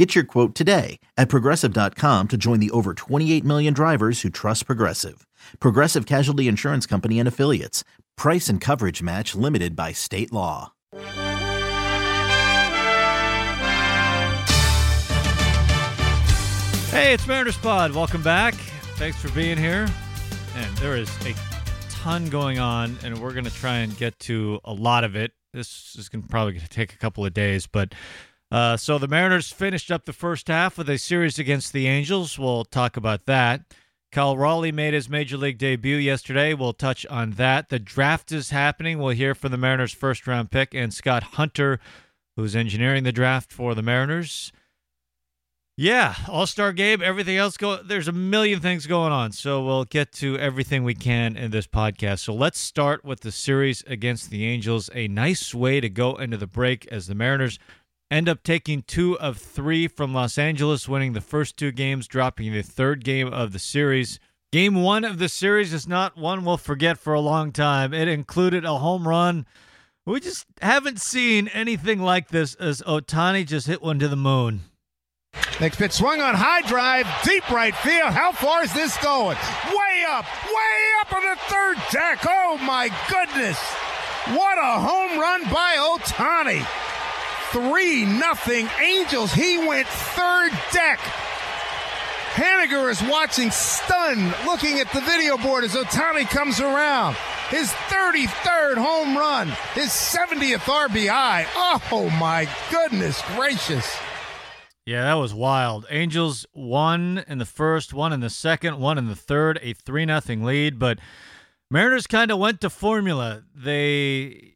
Get your quote today at progressive.com to join the over 28 million drivers who trust Progressive. Progressive Casualty Insurance Company and Affiliates. Price and coverage match limited by state law. Hey, it's Mariners Pod. Welcome back. Thanks for being here. And there is a ton going on, and we're going to try and get to a lot of it. This is going to probably take a couple of days, but uh, so the Mariners finished up the first half with a series against the Angels. We'll talk about that. Cal Raleigh made his major league debut yesterday. We'll touch on that. The draft is happening. We'll hear from the Mariners' first round pick and Scott Hunter, who's engineering the draft for the Mariners. Yeah, All Star game, everything else go. There's a million things going on, so we'll get to everything we can in this podcast. So let's start with the series against the Angels. A nice way to go into the break as the Mariners end up taking two of three from Los Angeles, winning the first two games, dropping the third game of the series. Game one of the series is not one we'll forget for a long time. It included a home run. We just haven't seen anything like this as Ohtani just hit one to the moon. Next pitch swung on high drive, deep right field. How far is this going? Way up, way up on the third deck. Oh my goodness. What a home run by Ohtani. 3 nothing Angels. He went third deck. Haniger is watching stunned, looking at the video board as Ohtani comes around. His 33rd home run, his 70th RBI. Oh my goodness gracious. Yeah, that was wild. Angels won in the first, one in the second, one in the third, a 3 nothing lead, but Mariners kind of went to formula. They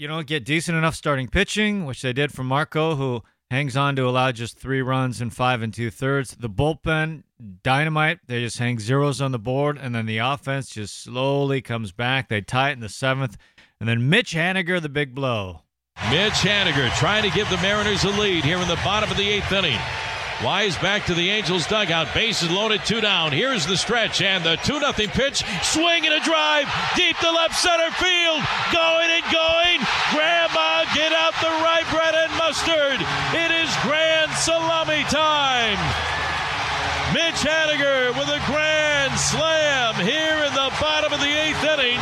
you know, get decent enough starting pitching, which they did from Marco, who hangs on to allow just three runs in five and two thirds. The bullpen, dynamite. They just hang zeros on the board, and then the offense just slowly comes back. They tie it in the seventh, and then Mitch Haniger, the big blow. Mitch Haniger trying to give the Mariners a lead here in the bottom of the eighth inning. Wise back to the Angels dugout. Bases loaded, two down. Here's the stretch and the 2 0 pitch. Swing and a drive deep to left center field. Going and going. Grandma, get out the rye bread and mustard. It is grand salami time. Mitch Haniger with a grand slam here in the bottom of the eighth inning.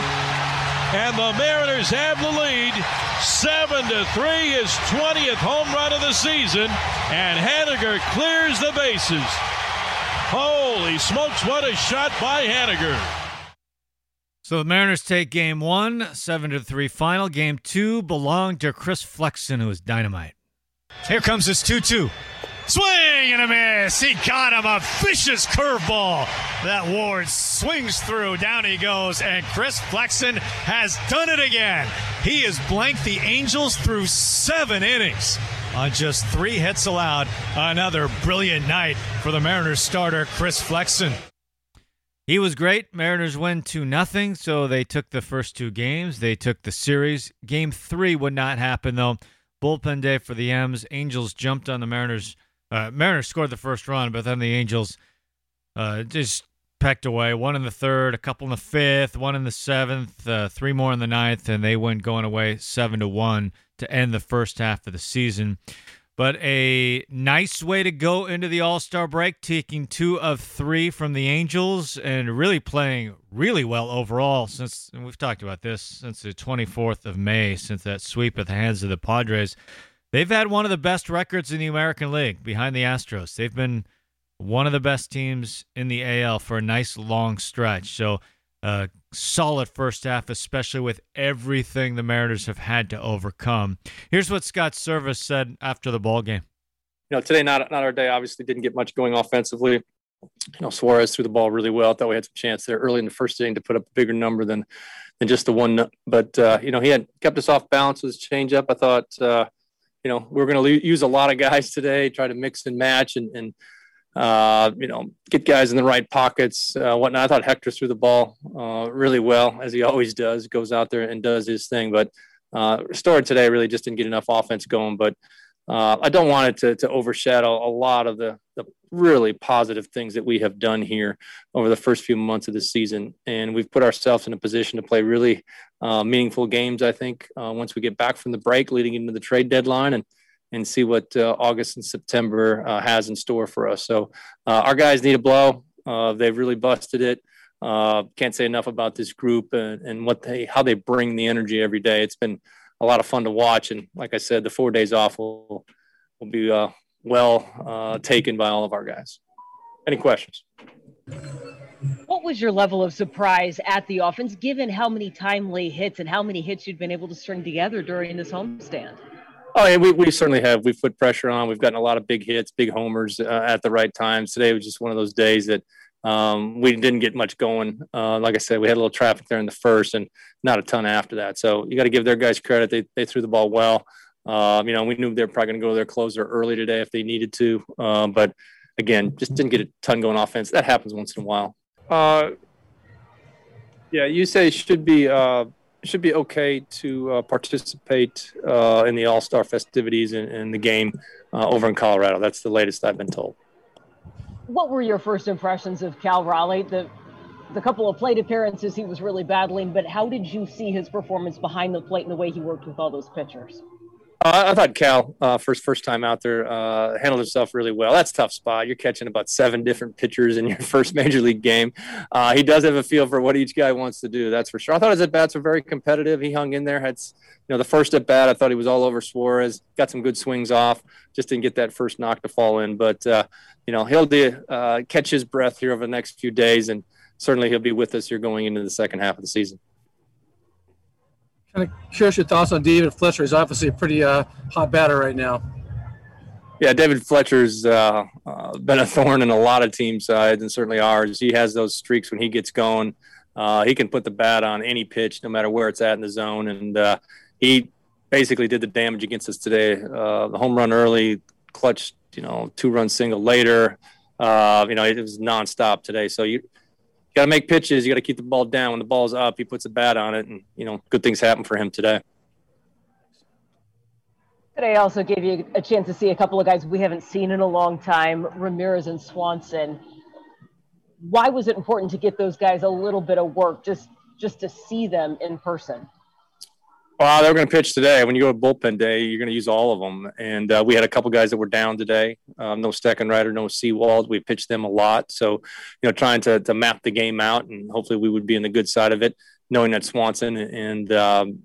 And the Mariners have the lead. Seven to three, his 20th home run of the season. And Haniger clears the bases. Holy smokes, what a shot by Haniger. So the Mariners take game one, seven to three final. Game two belonged to Chris Flexen, who is dynamite. Here comes his 2 2. Swing and a miss. He got him a vicious curveball. That Ward swings through. Down he goes. And Chris Flexen has done it again. He has blanked the Angels through seven innings on just three hits allowed. Another brilliant night for the Mariners starter, Chris Flexen. He was great. Mariners win 2 nothing, so they took the first two games. They took the series. Game three would not happen, though. Bullpen day for the M's. Angels jumped on the Mariners uh, Mariners scored the first run, but then the Angels uh, just pecked away. One in the third, a couple in the fifth, one in the seventh, uh, three more in the ninth, and they went going away seven to one to end the first half of the season. But a nice way to go into the All Star break, taking two of three from the Angels and really playing really well overall. Since and we've talked about this since the 24th of May, since that sweep at the hands of the Padres. They've had one of the best records in the American League behind the Astros. They've been one of the best teams in the AL for a nice long stretch. So, uh, solid first half, especially with everything the Mariners have had to overcome. Here's what Scott Servais said after the ball game. You know, today not not our day. Obviously, didn't get much going offensively. You know, Suarez threw the ball really well. I thought we had some chance there early in the first inning to put up a bigger number than than just the one. But uh, you know, he had kept us off balance with his changeup. I thought. Uh, you know, we're going to use a lot of guys today, try to mix and match and, and uh, you know, get guys in the right pockets, uh, whatnot. I thought Hector threw the ball uh, really well, as he always does, goes out there and does his thing. But uh, Story today really just didn't get enough offense going. But uh, I don't want it to, to overshadow a lot of the, the really positive things that we have done here over the first few months of the season. And we've put ourselves in a position to play really uh, meaningful games, I think, uh, once we get back from the break leading into the trade deadline and, and see what uh, August and September uh, has in store for us. So uh, our guys need a blow. they've really busted it. can't say enough about this group and, and what they, how they bring the energy every day. It's been, a lot of fun to watch. And like I said, the four days off will will be uh, well uh, taken by all of our guys. Any questions? What was your level of surprise at the offense, given how many timely hits and how many hits you'd been able to string together during this homestand? Oh, yeah, we, we certainly have. We've put pressure on. We've gotten a lot of big hits, big homers uh, at the right times. Today was just one of those days that um, we didn't get much going. Uh, like I said, we had a little traffic there in the first and not a ton after that. So you got to give their guys credit. They, they threw the ball well. Um, you know, we knew they were probably going to go to their closer early today if they needed to. Uh, but again, just didn't get a ton going offense. That happens once in a while. Uh, yeah, you say should be uh, should be okay to uh, participate in the All Star festivities in, the game over in Colorado. That's the latest I've been told what were your first impressions of Cal Raleigh? The the couple of plate appearances he was really battling, but how did you see his performance behind the plate and the way he worked with all those pitchers? Uh, I thought Cal, uh, first first time out there, uh, handled himself really well. That's tough spot. You're catching about seven different pitchers in your first major league game. Uh, he does have a feel for what each guy wants to do. That's for sure. I thought his at bats were very competitive. He hung in there. Had you know the first at bat, I thought he was all over Suarez. Got some good swings off. Just didn't get that first knock to fall in. But uh, you know he'll uh, catch his breath here over the next few days, and certainly he'll be with us here going into the second half of the season kind of curious your thoughts on David Fletcher. He's obviously a pretty uh, hot batter right now. Yeah, David Fletcher's uh, uh, been a thorn in a lot of team sides and certainly ours. He has those streaks when he gets going. Uh, he can put the bat on any pitch, no matter where it's at in the zone. And uh, he basically did the damage against us today. Uh, the home run early, clutch, you know, two run single later. you know, it was nonstop today. So you got to make pitches. You got to keep the ball down. When the ball's up, he puts a bat on it, and you know, good things happen for him today. Today also gave you a chance to see a couple of guys we haven't seen in a long time, Ramirez and Swanson. Why was it important to get those guys a little bit of work, just just to see them in person? Well, they're going to pitch today. When you go to bullpen day, you're going to use all of them. And uh, we had a couple guys that were down today. Um, no Steckenrider, no Sewald. We pitched them a lot. So, you know, trying to, to map the game out, and hopefully we would be in the good side of it, knowing that Swanson and um,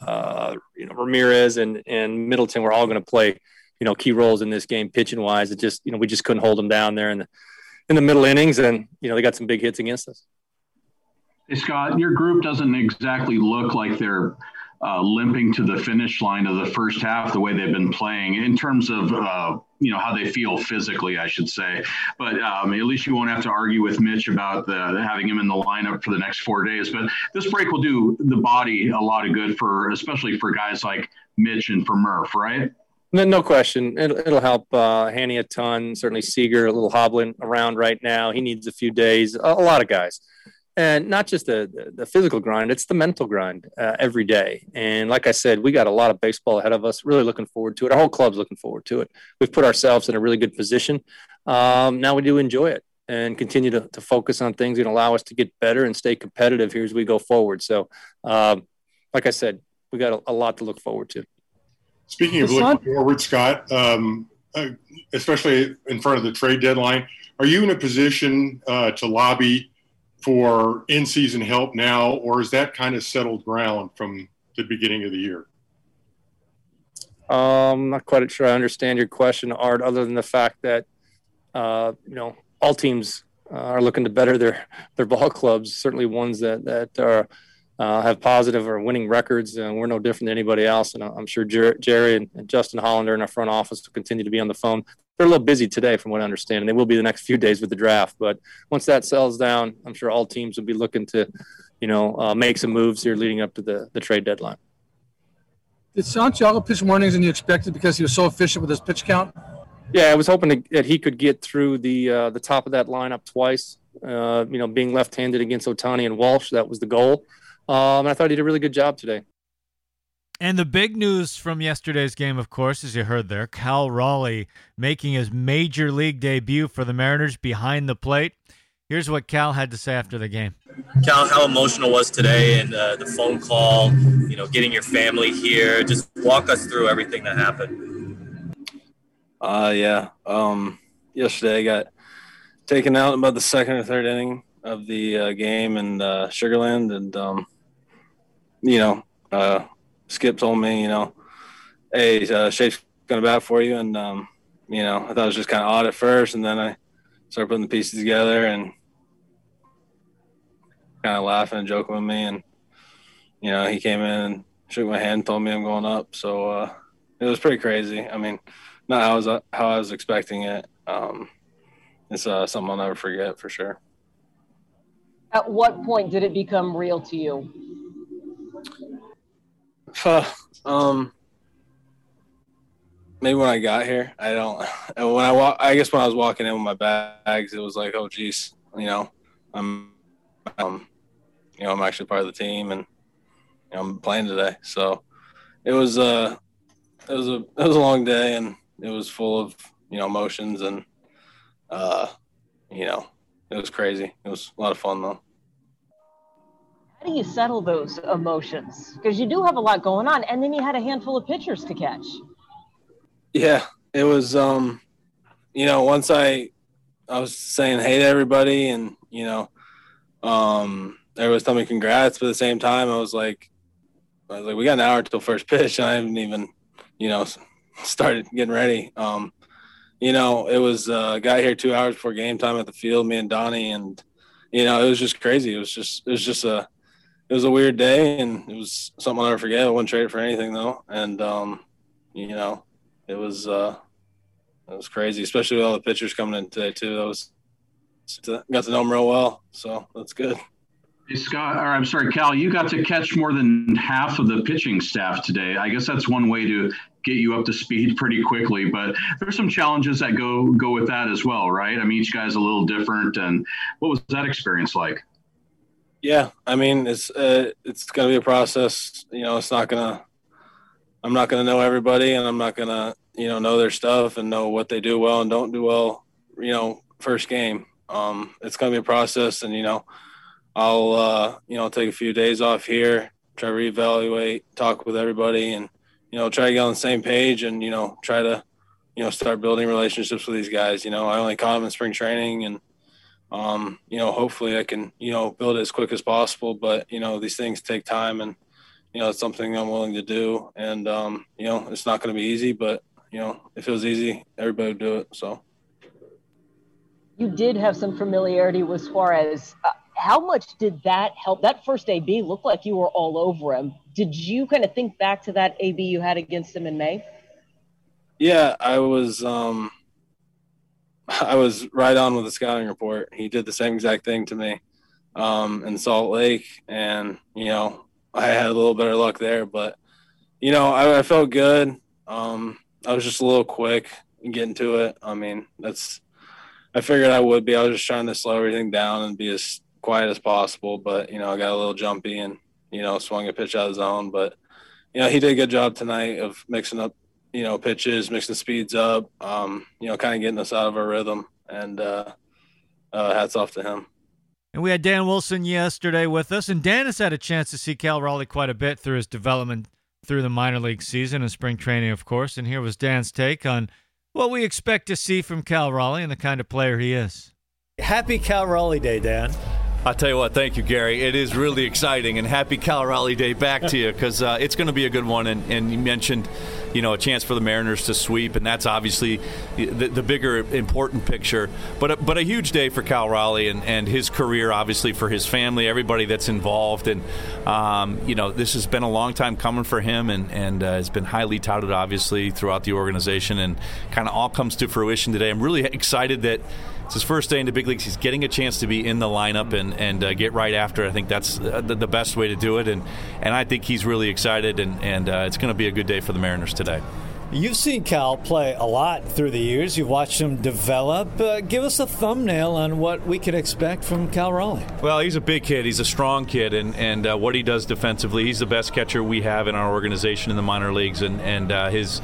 uh, you know Ramirez and and Middleton were all going to play, you know, key roles in this game pitching wise. It just you know we just couldn't hold them down there in the in the middle innings, and you know they got some big hits against us. Hey Scott, your group doesn't exactly look like they're uh, limping to the finish line of the first half the way they've been playing in terms of uh, you know how they feel physically i should say but um, at least you won't have to argue with mitch about the, having him in the lineup for the next four days but this break will do the body a lot of good for especially for guys like mitch and for murph right no, no question. It'll, it'll help uh, Hanny a ton. Certainly Seager, a little hobbling around right now. He needs a few days. A, a lot of guys and not just the, the physical grind it's the mental grind uh, every day. And like i said we got a lot of baseball ahead of us really looking forward to it. Our whole club's looking forward to it. We've put ourselves in a really good position. Um, now we do enjoy it and continue to, to focus on things that allow us to get better and stay competitive here as we go forward. So um, like i said we got a, a, lot to look forward to. Speaking of looking forward scott um, uh, especially in front of the trade deadline are you in a position uh, to lobby for in-season help now, or is that kind of settled ground from the beginning of the year? Um, I'm not quite sure I understand your question, Art. Other than the fact that uh, you know all teams uh, are looking to better their their ball clubs. Certainly ones that that are uh, have positive or winning records. And we're no different than anybody else. And I'm sure Jer- Jerry and, and, Justin Hollander in our front office will continue to be on the phone. They're a little busy today, from what I understand, and they will be the next few days with the draft. But once that sells down, I'm sure all teams will be looking to, you know, uh, make some moves here leading up to the, the trade deadline. Did Santiago pitch more innings than you expected because he was so efficient with his pitch count? Yeah, I was hoping to, that he could get through the uh, the top of that lineup twice. Uh, you know, being left-handed against Ohtani and Walsh, that was the goal. Um, and I thought he did a really good job today. And the big news from yesterday's game, of course, as you heard there, Cal Raleigh making his major league debut for the Mariners behind the plate. Here's what Cal had to say after the game. Cal, how emotional was today and uh, the phone call, you know, getting your family here? Just walk us through everything that happened. Uh, yeah. Um, yesterday I got taken out about the second or third inning of the uh, game in uh, Sugarland. And, um, you know, uh, Skip told me, you know, hey, uh, Shape's going to bat for you. And, um, you know, I thought it was just kind of odd at first. And then I started putting the pieces together and kind of laughing and joking with me. And, you know, he came in and shook my hand, told me I'm going up. So uh, it was pretty crazy. I mean, not how I was, how I was expecting it. Um, it's uh, something I'll never forget for sure. At what point did it become real to you? Um, maybe when I got here, I don't. When I walk, I guess when I was walking in with my bags, it was like, oh, geez, you know, I'm, um, you know, I'm actually part of the team, and you know, I'm playing today. So it was uh it was a it was a long day, and it was full of you know emotions, and uh, you know, it was crazy. It was a lot of fun though how do you settle those emotions? Because you do have a lot going on, and then you had a handful of pitchers to catch. Yeah, it was. Um, you know, once I, I was saying hey to everybody, and you know, um, everybody was telling me congrats, but at the same time, I was like, I was like, we got an hour till first pitch, and I haven't even, you know, started getting ready. Um, you know, it was uh, got here two hours before game time at the field, me and Donnie, and you know, it was just crazy. It was just, it was just a it was a weird day and it was something I'll never forget. I wouldn't trade it for anything though. And, um, you know, it was, uh, it was crazy, especially with all the pitchers coming in today too. That was, got to know them real well. So that's good. Hey, Scott, or I'm sorry, Cal, you got to catch more than half of the pitching staff today. I guess that's one way to get you up to speed pretty quickly, but there's some challenges that go go with that as well, right? I mean, each guy's a little different. And what was that experience like? Yeah, I mean it's uh, it's gonna be a process. You know, it's not gonna. I'm not gonna know everybody, and I'm not gonna you know know their stuff and know what they do well and don't do well. You know, first game. Um, it's gonna be a process, and you know, I'll uh, you know take a few days off here, try to reevaluate, talk with everybody, and you know try to get on the same page, and you know try to you know start building relationships with these guys. You know, I only caught them in spring training, and um, you know, hopefully I can, you know, build it as quick as possible. But, you know, these things take time and, you know, it's something I'm willing to do. And, um, you know, it's not going to be easy, but, you know, if it was easy, everybody would do it. So. You did have some familiarity with Suarez. Uh, how much did that help? That first AB looked like you were all over him. Did you kind of think back to that AB you had against him in May? Yeah, I was, um, I was right on with the scouting report. He did the same exact thing to me um, in Salt Lake, and you know I had a little better luck there. But you know I, I felt good. Um, I was just a little quick getting to it. I mean that's I figured I would be. I was just trying to slow everything down and be as quiet as possible. But you know I got a little jumpy and you know swung a pitch out of zone. But you know he did a good job tonight of mixing up you know, pitches, mixing speeds up, um, you know, kind of getting us out of our rhythm. And uh, uh, hats off to him. And we had Dan Wilson yesterday with us, and Dan has had a chance to see Cal Raleigh quite a bit through his development through the minor league season and spring training, of course. And here was Dan's take on what we expect to see from Cal Raleigh and the kind of player he is. Happy Cal Raleigh Day, Dan. I'll tell you what, thank you, Gary. It is really exciting, and happy Cal Raleigh Day back to you because uh, it's going to be a good one. And, and, you mentioned, you know, a chance for the Mariners to sweep, and that's obviously the, the bigger, important picture. But a, but a huge day for Cal Raleigh and, and his career, obviously for his family, everybody that's involved, and um, you know, this has been a long time coming for him, and and uh, has been highly touted, obviously, throughout the organization, and kind of all comes to fruition today. I'm really excited that it's his first day in the big leagues. He's getting a chance to be in the lineup and and uh, get right after. I think that's uh, the, the, best way to do it, and and I think he's really excited, and and uh, it's going to be a good day for the Mariners today. You've seen Cal play a lot through the years. You've watched him develop. Uh, give us a thumbnail on what we can expect from Cal Raleigh. Well, he's a big kid. He's a strong kid, and and uh, what he does defensively, he's the best catcher we have in our organization in the minor leagues, and and uh, his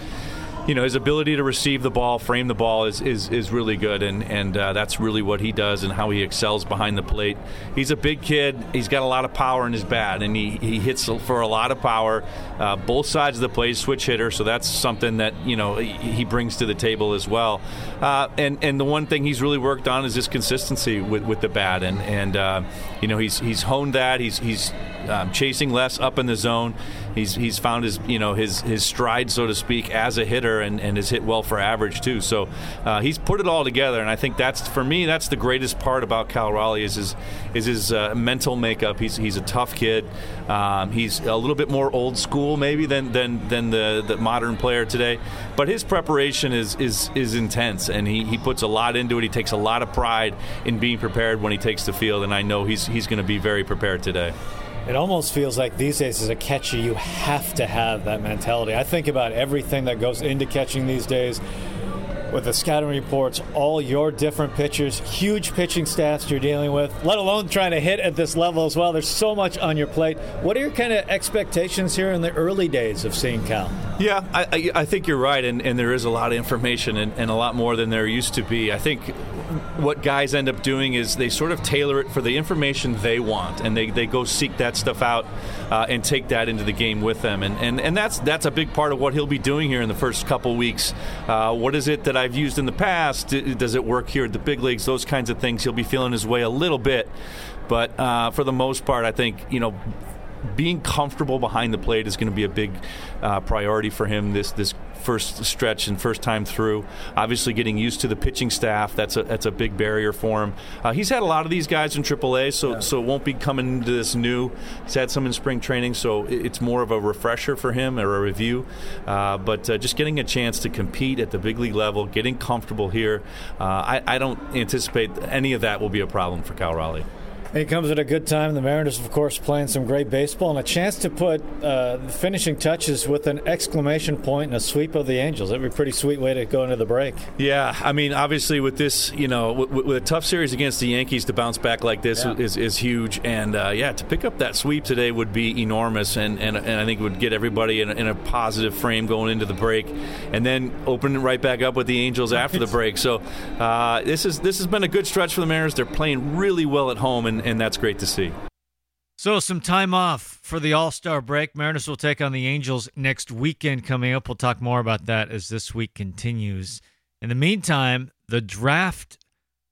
you know his ability to receive the ball, frame the ball is is, is really good, and and uh, that's really what he does and how he excels behind the plate. He's a big kid. He's got a lot of power in his bat, and he, he hits for a lot of power. Uh, both sides of the plate, switch hitter, so that's something that you know he brings to the table as well. Uh, and and the one thing he's really worked on is his consistency with, with the bat, and and uh, you know he's he's honed that. He's he's um, chasing less up in the zone. He's he's found his you know his his stride so to speak as a hitter and, and has hit well for average too. So uh, he's put it all together, and I think that's for me that's the greatest part about Cal Raleigh is his is his uh, mental makeup. He's he's a tough kid. Um, he's a little bit more old school maybe than than than the, the modern player today, but his preparation is is is intense, and he, he puts a lot into it. He takes a lot of pride in being prepared when he takes the field, and I know he's he's going to be very prepared today. It almost feels like these days as a catcher, you have to have that mentality. I think about everything that goes into catching these days with the scouting reports, all your different pitchers, huge pitching staffs you're dealing with, let alone trying to hit at this level as well. There's so much on your plate. What are your kind of expectations here in the early days of seeing Cal? Yeah, I, I think you're right, and, and, there is a lot of information and, and, a lot more than there used to be. I think what guys end up doing is they sort of tailor it for the information they want, and they, they go seek that stuff out uh, and take that into the game with them. And, and, and that's that's a big part of what he'll be doing here in the first couple weeks. Uh, what is it that I've used in the past? Does it work here at the big leagues? Those kinds of things. He'll be feeling his way a little bit. But uh, for the most part, I think, you know, being comfortable behind the plate is going to be a big uh, priority for him this this first stretch and first time through. Obviously, getting used to the pitching staff that's a that's a big barrier for him. Uh, he's had a lot of these guys in AAA, so yeah. so it won't be coming into this new. He's had some in spring training, so it's more of a refresher for him or a review. Uh, but uh, just getting a chance to compete at the big league level, getting comfortable here, uh, I, I don't anticipate any of that will be a problem for Cal Raleigh. It comes at a good time. The Mariners, of course, playing some great baseball and a chance to put uh, the finishing touches with an exclamation point and a sweep of the Angels. That'd be a pretty sweet way to go into the break. Yeah, I mean, obviously, with this, you know, with, with a tough series against the Yankees, to bounce back like this yeah. is, is huge. And uh, yeah, to pick up that sweep today would be enormous, and, and, and I think it would get everybody in a, in a positive frame going into the break, and then open right back up with the Angels after the break. So uh, this is this has been a good stretch for the Mariners. They're playing really well at home, and and that's great to see. So, some time off for the All Star break. Mariners will take on the Angels next weekend coming up. We'll talk more about that as this week continues. In the meantime, the draft,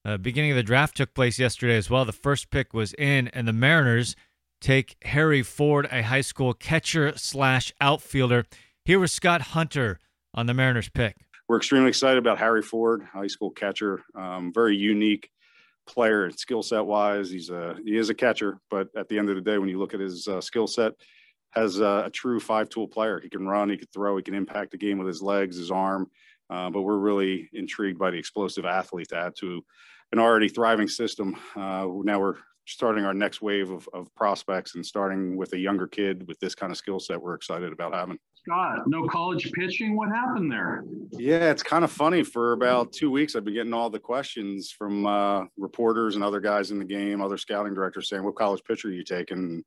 uh, beginning of the draft took place yesterday as well. The first pick was in, and the Mariners take Harry Ford, a high school catcher slash outfielder. Here was Scott Hunter on the Mariners pick. We're extremely excited about Harry Ford, high school catcher. Um, very unique player and skill set wise. He's a he is a catcher, but at the end of the day, when you look at his uh, skill set, has a, a true five tool player. He can run, he can throw, he can impact the game with his legs, his arm. Uh, but we're really intrigued by the explosive athlete to add to an already thriving system. Uh, now we're starting our next wave of, of prospects and starting with a younger kid with this kind of skill set we're excited about having. Scott, no college pitching. What happened there? Yeah, it's kind of funny. For about two weeks, I've been getting all the questions from uh, reporters and other guys in the game, other scouting directors saying, "What college pitcher are you taking?"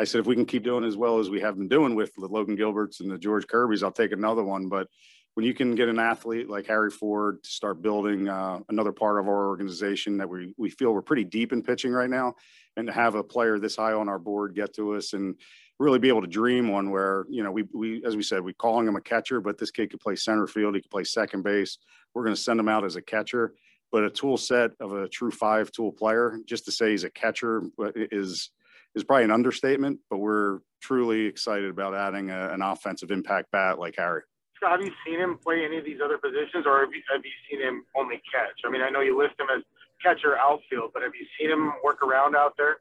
I said, if we can keep doing as well as we have been doing with the Logan Gilberts and the George Kirby's, I'll take another one. But when you can get an athlete like Harry Ford to start building uh, another part of our organization that we, we feel we're pretty deep in pitching right now, and to have a player this high on our board get to us and really be able to dream one where you know we we as we said we calling him a catcher, but this kid could play center field, he could play second base. We're going to send him out as a catcher, but a tool set of a true five tool player. Just to say he's a catcher is is probably an understatement, but we're truly excited about adding a, an offensive impact bat like Harry. Have you seen him play any of these other positions, or have you, have you seen him only catch? I mean, I know you list him as catcher outfield, but have you seen him work around out there?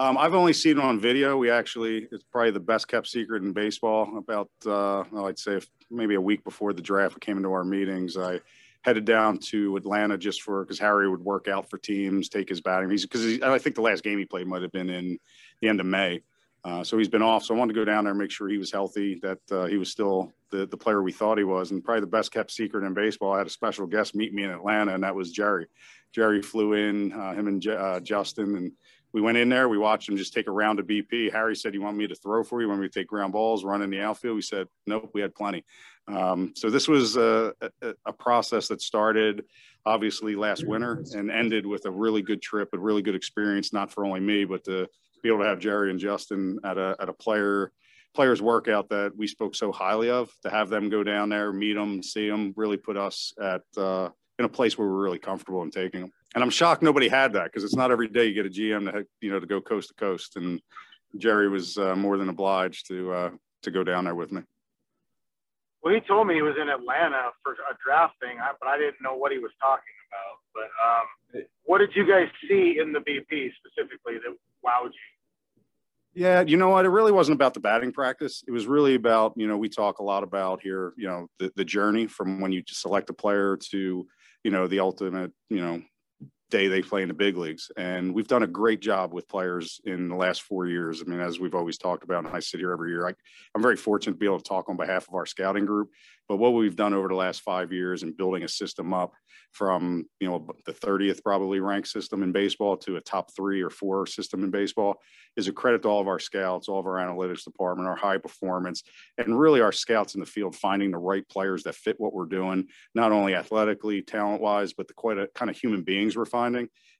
Um, I've only seen it on video. We actually, it's probably the best kept secret in baseball. About, uh, well, I'd say maybe a week before the draft, we came into our meetings. I headed down to Atlanta just for because Harry would work out for teams, take his batting. He's because I think the last game he played might have been in the end of May. Uh, so he's been off. So I wanted to go down there and make sure he was healthy, that uh, he was still the, the player we thought he was. And probably the best kept secret in baseball. I had a special guest meet me in Atlanta, and that was Jerry. Jerry flew in, uh, him and J- uh, Justin, and we went in there. We watched him just take a round of BP. Harry said, "You want me to throw for you? when we take ground balls, run in the outfield?" We said, "Nope, we had plenty." Um, so this was a, a, a, process that started obviously last winter and ended with a really good trip, a really good experience, not for only me, but to be able to have Jerry and Justin at a at a player players workout that we spoke so highly of. To have them go down there, meet them, see them, really put us at uh, in a place where we're really comfortable in taking them. And I'm shocked nobody had that because it's not every day you get a GM to you know to go coast to coast. And Jerry was uh, more than obliged to uh, to go down there with me. Well, he told me he was in Atlanta for a draft thing, but I didn't know what he was talking about. But um, what did you guys see in the BP specifically that wowed you? Yeah, you know what? It really wasn't about the batting practice. It was really about, you know, we talk a lot about here, you know, the, the journey from when you select a player to, you know, the ultimate, you know, day they play in the big leagues. And we've done a great job with players in the last four years. I mean, as we've always talked about, and I sit here every year, I, I'm very fortunate to be able to talk on behalf of our scouting group. But what we've done over the last five years in building a system up from, you know, the 30th probably ranked system in baseball to a top three or four system in baseball is a credit to all of our scouts, all of our analytics department, our high performance, and really our scouts in the field finding the right players that fit what we're doing, not only athletically, talent wise, but the quite a kind of human beings we're finding.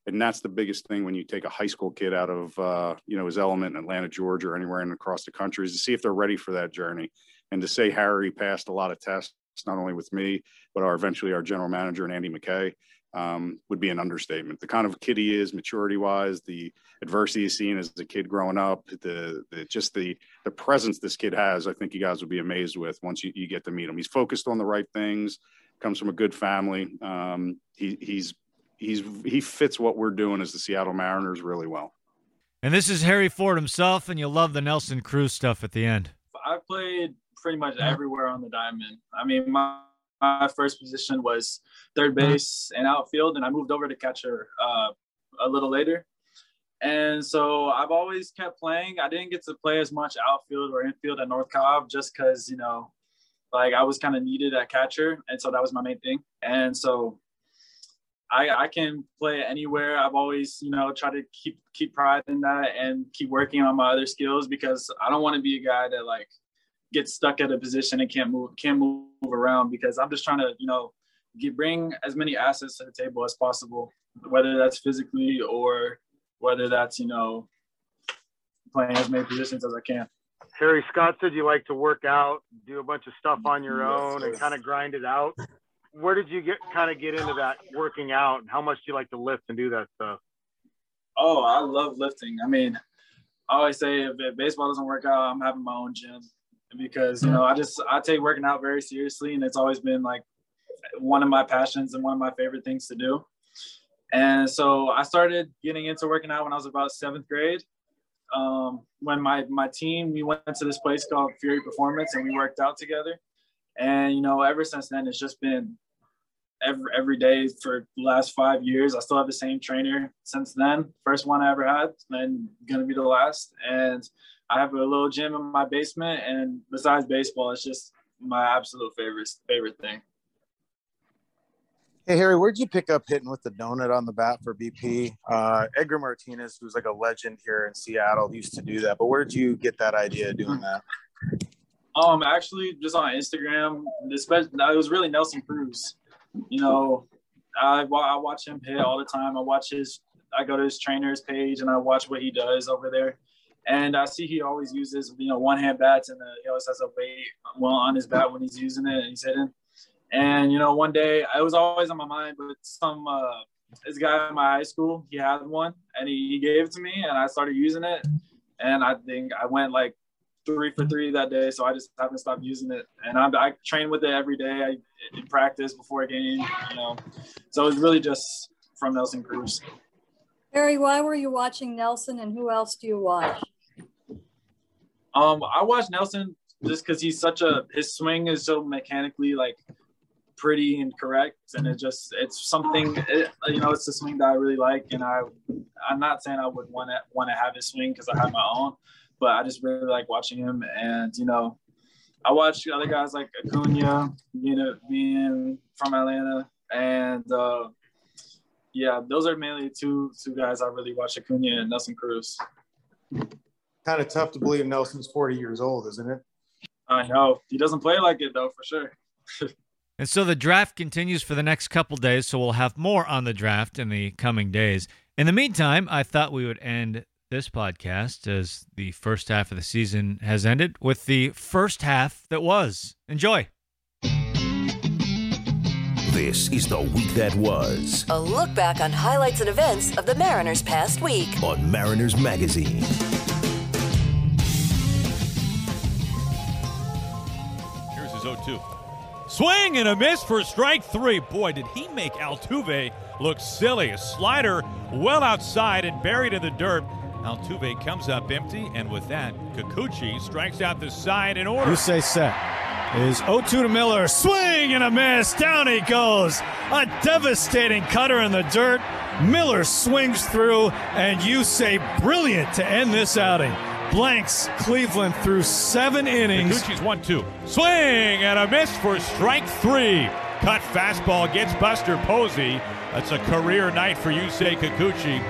And that's the biggest thing when you take a high school kid out of uh, you know his element in Atlanta, Georgia, or anywhere in across the country, is to see if they're ready for that journey. And to say Harry passed a lot of tests, not only with me, but our eventually our general manager and Andy McKay um, would be an understatement. The kind of kid he is, maturity wise, the adversity he's seen as a kid growing up, the, the, just the the presence this kid has, I think you guys would be amazed with once you, you get to meet him. He's focused on the right things, comes from a good family. Um, he, he's he's he fits what we're doing as the Seattle Mariners really well. And this is Harry Ford himself, and you'll love the Nelson Cruz stuff at the end. I played pretty much everywhere on the diamond. I mean, my my first position was third uh-huh. base and outfield, and I moved over to catcher uh, a little later. And so I've always kept playing. I didn't get to play as much outfield or infield at North Cobb just because, you know, like I was kind of needed at catcher. And so that was my main thing. And so I, I can play anywhere. I've always, you know, try to keep keep pride in that and keep working on my other skills because I don't want to be a guy that like get stuck at a position and can't move can't move around because I'm just trying to you know get, bring as many assets to the table as possible, whether that's physically or whether that's you know playing as many positions as I can. Harry Scott said you like to work out, do a bunch of stuff on your own, and kind of grind it out. Where did you get kind of get into that working out? And how much do you like to lift and do that stuff? Oh, I love lifting. I mean, I always say if, baseball doesn't work out, I'm having my own gym because you know I just I take working out very seriously and it's always been like one of my passions and one of my favorite things to do. And so I started getting into working out when I was about seventh grade. Um, when my my team we went to this place called Fury Performance and we worked out together. And you know, ever since then, it's just been every every day for the last five years. I still have the same trainer since then. First one I ever had, and gonna be the last. And I have a little gym in my basement, and besides baseball, it's just my absolute favorite favorite thing. Hey Harry, where'd you pick up hitting with the donut on the bat for BP? Uh, Edgar Martinez, who's like a legend here in Seattle, used to do that. But where did you get that idea of doing that? Um, actually, just on Instagram. It was really Nelson Cruz. You know, I I watch him hit all the time. I watch his. I go to his trainer's page and I watch what he does over there. And I see he always uses, you know, one hand bats and uh, he always has a weight well on his bat when he's using it and he's hitting. And, you know, one day it was always on my mind, but some, uh, this guy in my high school, he had one and he, he gave it to me and I started using it. And I think I went like three for three that day. So I just haven't stopped using it. And I, I train with it every day. I in practice before a game, you know. So it's really just from Nelson Cruz. Harry, why were you watching Nelson and who else do you watch? Um, I watch Nelson just because he's such a his swing is so mechanically like pretty and correct, and it just it's something it, you know it's a swing that I really like, and I I'm not saying I would want to want to have his swing because I have my own, but I just really like watching him. And you know, I watch other guys like Acuna, you know, being from Atlanta, and uh, yeah, those are mainly two two guys I really watch: Acuna and Nelson Cruz. Kind of tough to believe Nelson's 40 years old, isn't it? I know he doesn't play like it though, for sure. And so the draft continues for the next couple days, so we'll have more on the draft in the coming days. In the meantime, I thought we would end this podcast as the first half of the season has ended with the first half that was. Enjoy. This is the week that was A look back on highlights and events of the Mariners' past week. on Mariners Magazine. Here's his 0 2. Swing and a miss for strike three. Boy, did he make Altuve look silly. A slider well outside and buried in the dirt. Altuve comes up empty, and with that, Kikuchi strikes out the side in order. You say set. Is 0 2 to Miller. Swing and a miss. Down he goes. A devastating cutter in the dirt. Miller swings through, and Yusei brilliant to end this outing. Blanks Cleveland through seven innings. Kikuchi's 1 2. Swing and a miss for strike three. Cut fastball gets Buster Posey. That's a career night for Yusei Kikuchi.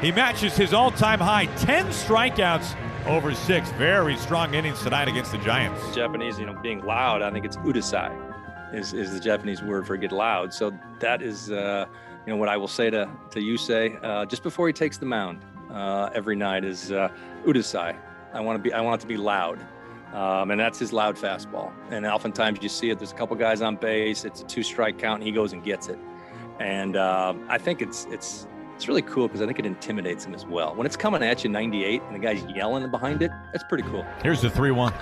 He matches his all time high 10 strikeouts over six. Very strong innings tonight against the Giants. Japanese, you know, being loud, I think it's udasai is, is the Japanese word for get loud. So that is, uh, you know, what I will say to, to Yusei uh, just before he takes the mound uh, every night is uh, udasai. I want to be, I want it to be loud. Um, and that's his loud fastball. And oftentimes you see it. There's a couple guys on base. It's a two strike count, and he goes and gets it. And uh, I think it's it's it's really cool because I think it intimidates him as well. When it's coming at you 98 and the guy's yelling behind it, that's pretty cool. Here's the 3 1.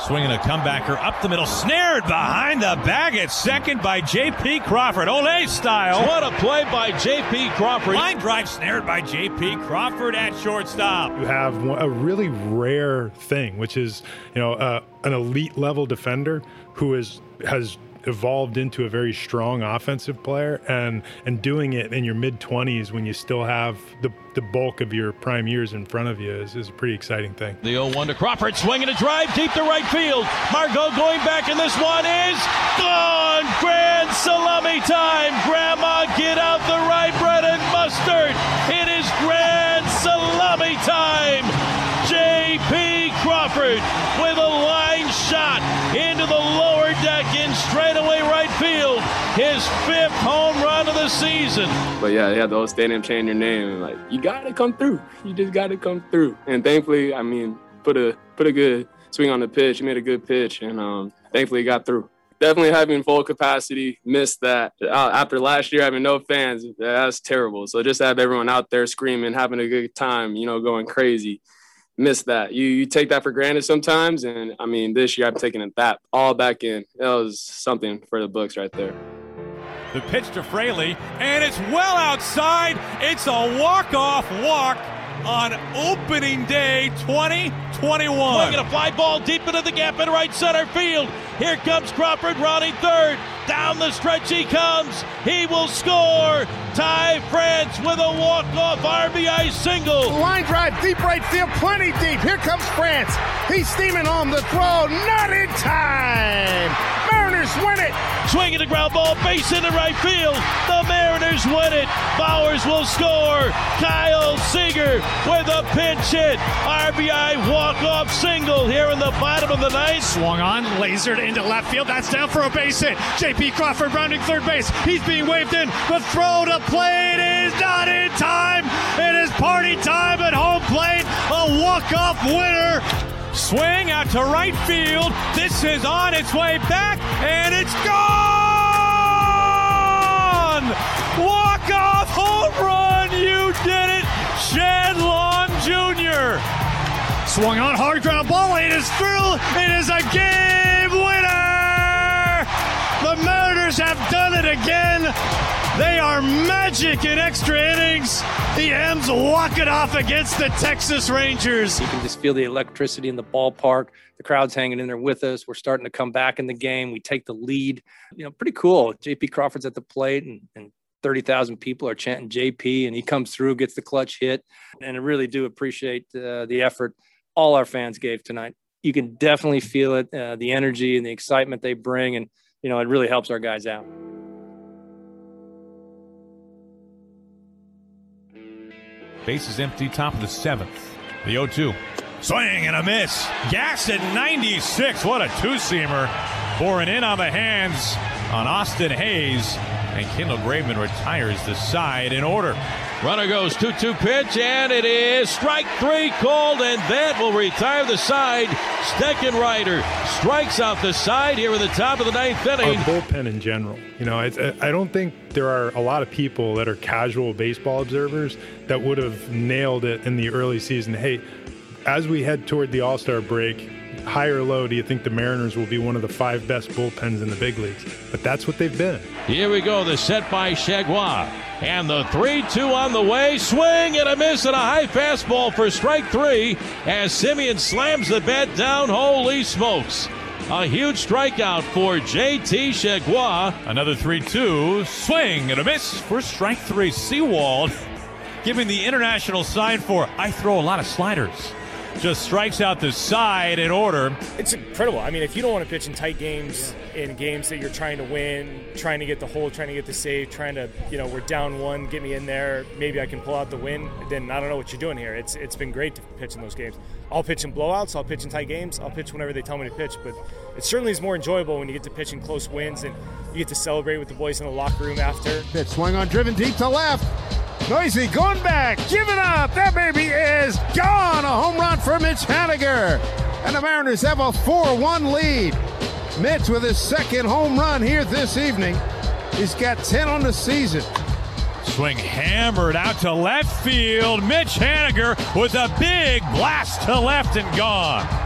Swinging a comebacker up the middle, snared behind the bag at second by J.P. Crawford. Ole style. What a play by J.P. Crawford. Line drive snared by J.P. Crawford at shortstop. You have a really rare thing, which is you know uh, an elite level defender who is has evolved into a very strong offensive player and and doing it in your mid 20s when you still have the the bulk of your prime years in front of you is, is a pretty exciting thing. The 0 1 to Crawford, swinging a drive deep to right field. Margot going back, and this one is gone. Grand salami time. Grandma, get out the rye bread and mustard. It is grand salami time. J.P. Crawford with a line shot into the lower deck in straightaway right field. His fifth home run of the season. But yeah, had the whole stadium change your name. Like you gotta come through. You just gotta come through. And thankfully, I mean, put a put a good swing on the pitch. He made a good pitch, and um, thankfully he got through. Definitely having full capacity. Missed that uh, after last year having no fans. That's terrible. So just have everyone out there screaming, having a good time. You know, going crazy. Missed that. You you take that for granted sometimes, and I mean, this year I'm taking it that all back in. That was something for the books right there. The pitch to Fraley, and it's well outside. It's a walk-off walk on opening day 2021. Swinging a fly ball deep into the gap in right center field. Here comes Crawford rounding third. Down the stretch he comes. He will score. Ty France with a walk-off RBI single. Line drive, deep right field, plenty deep. Here comes France. He's steaming home the throw, not in time. Mariners win it. Swinging the ground ball, base into right field. The Mariners win it. Bauers will score. Kyle Seager with a pinch hit. RBI walk-off single here in the bottom of the ninth. Swung on, lasered into left field. That's down for a base hit. J.P. Crawford rounding third base. He's being waved in. The throw to plate is not in time. It is party time at home plate. A walk-off winner. Swing out to right field. This is on its way back, and it's gone! Walk-off home run. You did it, Shed Long Jr. Swung on hard ground ball. It is through. It is a game winner. The Mariners have done it again. They are magic in extra innings. The M's walk it off against the Texas Rangers. You can just feel the electricity in the ballpark. The crowd's hanging in there with us. We're starting to come back in the game. We take the lead. You know, pretty cool. JP Crawford's at the plate and, and 30,000 people are chanting JP and he comes through, gets the clutch hit. And I really do appreciate uh, the effort all our fans gave tonight. You can definitely feel it, uh, the energy and the excitement they bring, and you know it really helps our guys out. Base is empty, top of the seventh. The 0 2. Swing and a miss. Gas at 96. What a two seamer. Pouring in on the hands on Austin Hays. And Kendall Graveman retires the side in order. Runner goes 2 2 pitch, and it is strike three called, and that will retire the side. Steckenrider strikes out the side here at the top of the ninth inning. Our bullpen in general. You know, I, I don't think there are a lot of people that are casual baseball observers that would have nailed it in the early season. Hey, as we head toward the All Star break, high or low, do you think the Mariners will be one of the five best bullpens in the big leagues? But that's what they've been. Here we go, the set by Chargois. And the 3 2 on the way. Swing and a miss and a high fastball for strike three as Semien slams the bat down. Holy smokes. A huge strikeout for JT Chargois. Another 3 2. Swing and a miss for strike three. Sewald giving the international sign for I throw a lot of sliders just strikes out the side in order. It's incredible. I mean, if you don't want to pitch in tight games, in games that you're trying to win, trying to get the hold, trying to get the save, trying to, you know, we're down one, get me in there, maybe I can pull out the win, then I don't know what you're doing here. It's it's been great to pitch in those games. I'll pitch in blowouts, I'll pitch in tight games, I'll pitch whenever they tell me to pitch, but it certainly is more enjoyable when you get to pitch in close wins and you get to celebrate with the boys in the locker room after. Pitch swung on driven deep to left. Noisy going back, give it up. That baby is gone. A home run for Mitch Haniger. And the Mariners have a 4 1 lead. Mitch with his second home run here this evening. He's got 10 on the season. Swing hammered out to left field. Mitch Haniger with a big blast to left and gone.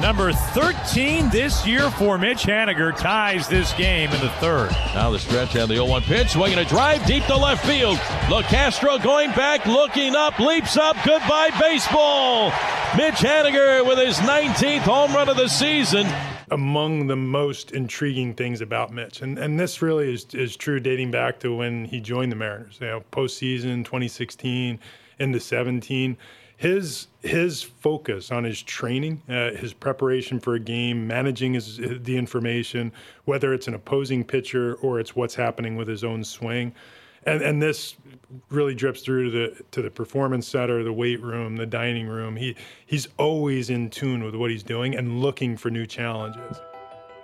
Number 13 this year for Mitch Haniger ties this game in the third. Now the stretch and the 0-1 pitch, swinging a drive deep to left field. LeCastro going back, looking up, leaps up. Goodbye baseball. Mitch Haniger with his 19th home run of the season. Among the most intriguing things about Mitch, and, and this really is, is true dating back to when he joined the Mariners, you know, postseason 2016 into 17 his his focus on his training, uh, his preparation for a game, managing his the information, whether it's an opposing pitcher or it's what's happening with his own swing, and and this really drips through to the to the performance center, the weight room, the dining room. He he's always in tune with what he's doing and looking for new challenges.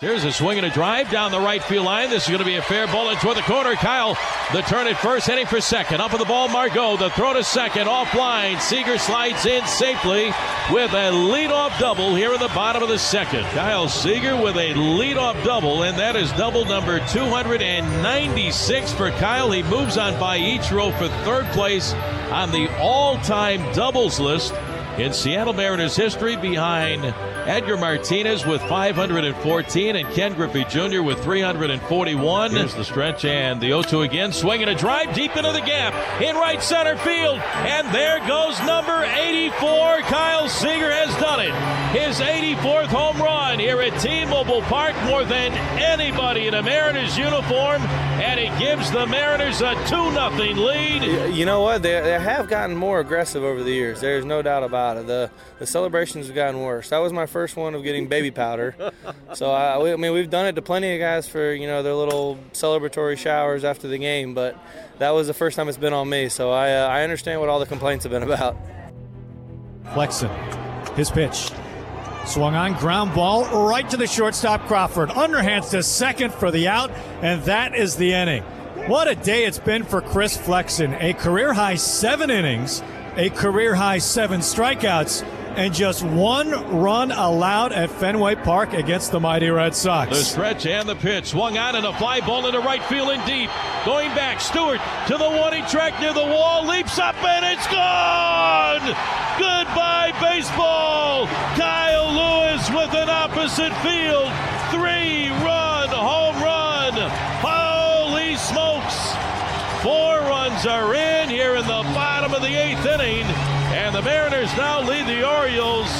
Here's a swing and a drive down the right field line. This is going to be a fair ball into the corner. Kyle, the turn at first, heading for second. Up of the ball, Margot. The throw to second, offline. Seager slides in safely with a leadoff double here in the bottom of the second. Kyle Seager with a leadoff double, and that is double number 296 for Kyle. He moves on by Ichiro for third place on the all-time doubles list in Seattle Mariners history behind Edgar Martinez with 514 and Ken Griffey Jr. with 341. Here's the stretch and the 0-2 again. Swinging a drive deep into the gap in right center field. And there goes number 84. Kyle Seager has done it. His 84th home run here at T-Mobile Park more than anybody in a Mariners uniform. And it gives the Mariners a 2-0 lead. You know what? They, they have gotten more aggressive over the years. There's no doubt about it. The, the celebrations have gotten worse. That was my first one of getting baby powder. so I, I mean, we've done it to plenty of guys for you know their little celebratory showers after the game, but that was the first time it's been on me. So I uh, I understand what all the complaints have been about. Flexen, his pitch. Swung on ground ball right to the shortstop Crawford. Underhands to second for the out, and that is the inning. What a day it's been for Chris Flexen. A career high seven innings, a career high seven strikeouts, and just one run allowed at Fenway Park against the mighty Red Sox. The stretch and the pitch swung out and a fly ball into right field and deep. Going back, Stewart to the he track near the wall, leaps up and it's gone. Goodbye baseball. Kyle Lewis with an opposite field three-run home run. Holy smokes! Four runs are in here in the bottom of the eighth inning. And the Mariners now lead the Orioles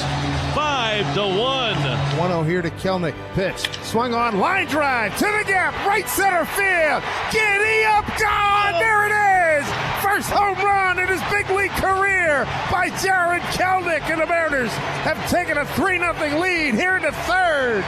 5 to 1. 1 0 here to Kelenic. Pitch. Swung on. Line drive to the gap. Right center field. Giddy up. Gone. There it is. First home run in his big league career by Jarred Kelenic, and the Mariners have taken a 3 0 lead here in the third.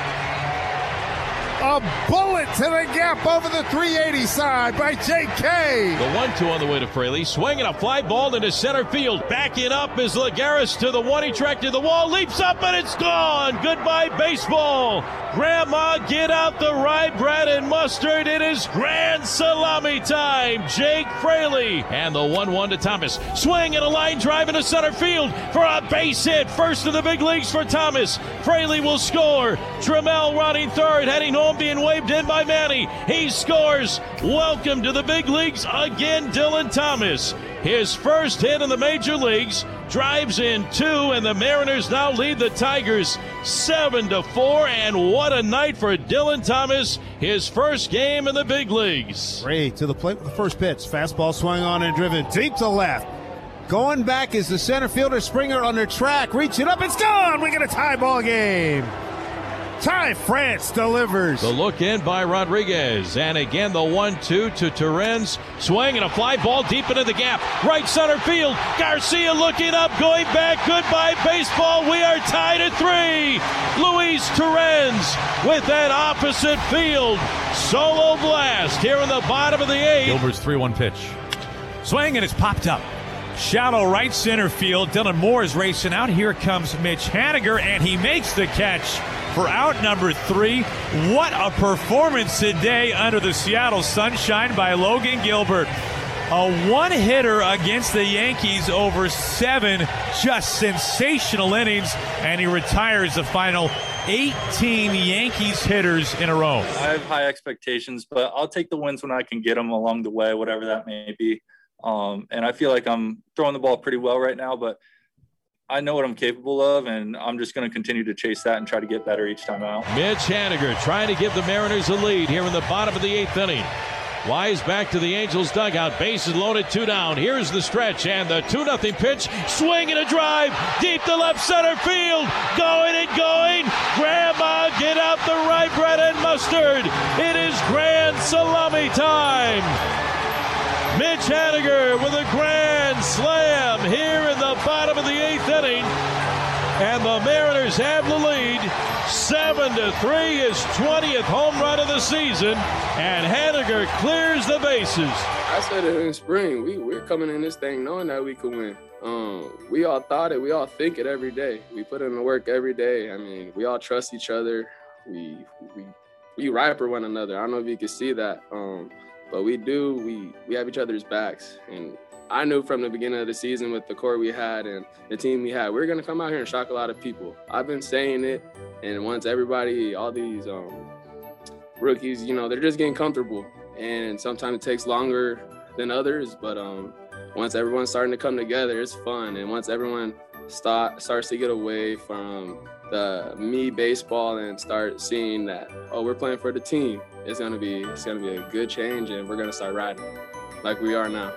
A bullet to the gap over the 380 side by J.K. The one-two on the way to Fraley, swinging a fly ball into center field. Backing up is Lagares to the one. He tracked to the wall, leaps up, and it's gone. Goodbye, baseball. Grandma, get out the rye bread and mustard. It is grand salami time. Jake Fraley and the one-one to Thomas. Swing and a line drive into center field for a base hit. First in the big leagues for Thomas. Fraley will score. Trammell running third, heading home being waved in by Manny. He scores. Welcome to the big leagues again, Dillon Thomas. His first hit in the major leagues. Drives in two, and the Mariners now lead the Tigers seven to four. And what a night for Dillon Thomas! His first game in the big leagues. Ray to the plate with the first pitch. Fastball swung on and driven deep to left. Going back is the center fielder Springer on their track. Reaching up, it's gone. We get a tie ball game. Ty France delivers. The look in by Rodriguez. And again, the 1 2 to Torrens. Swing and a fly ball deep into the gap. Right center field. Garcia looking up, going back. Goodbye, baseball. We are tied at three. Luis Torrens with that opposite field. Solo blast here in the bottom of the eighth. Gilbert's 3 1 pitch. Swing and it's popped up. Shallow right center field. Dylan Moore is racing out. Here comes Mitch Haniger, and he makes the catch for out number three. What a performance today under the Seattle sunshine by Logan Gilbert. A one hitter against the Yankees over seven just sensational innings, and he retires the final 18 Yankees hitters in a row. I have high expectations, but I'll take the wins when I can get them along the way, whatever that may be. Um, and I feel like I'm throwing the ball pretty well right now, but I know what I'm capable of, and I'm just going to continue to chase that and try to get better each time out. Mitch Haniger trying to give the Mariners a lead here in the bottom of the eighth inning. Wise back to the Angels dugout. Bases loaded, two down. Here's the stretch and the 2 0 pitch. Swing and a drive deep to left center field. Going and going. Grandma, get out the right bread and mustard. It is grand salami time. Mitch Haniger with a grand slam here in the bottom of the eighth inning. And the Mariners have the lead. Seven to three, his 20th home run of the season. And Haniger clears the bases. I said it in spring. We we're coming in this thing knowing that we could win. Um, we all thought it. We all think it every day. We put in the work every day. I mean, we all trust each other. We we we ride for one another. I don't know if you can see that. Um, but we do we we have each other's backs and I knew from the beginning of the season with the core we had and the team we had, we are gonna come out here and shock a lot of people. I've been saying it, and once everybody, all these um, rookies, you know, they're just getting comfortable, and sometimes it takes longer than others. But um, once everyone's starting to come together, it's fun, and once everyone start starts to get away from the me baseball and start seeing that oh we're playing for the team it's gonna be it's gonna be a good change and we're gonna start riding like we are now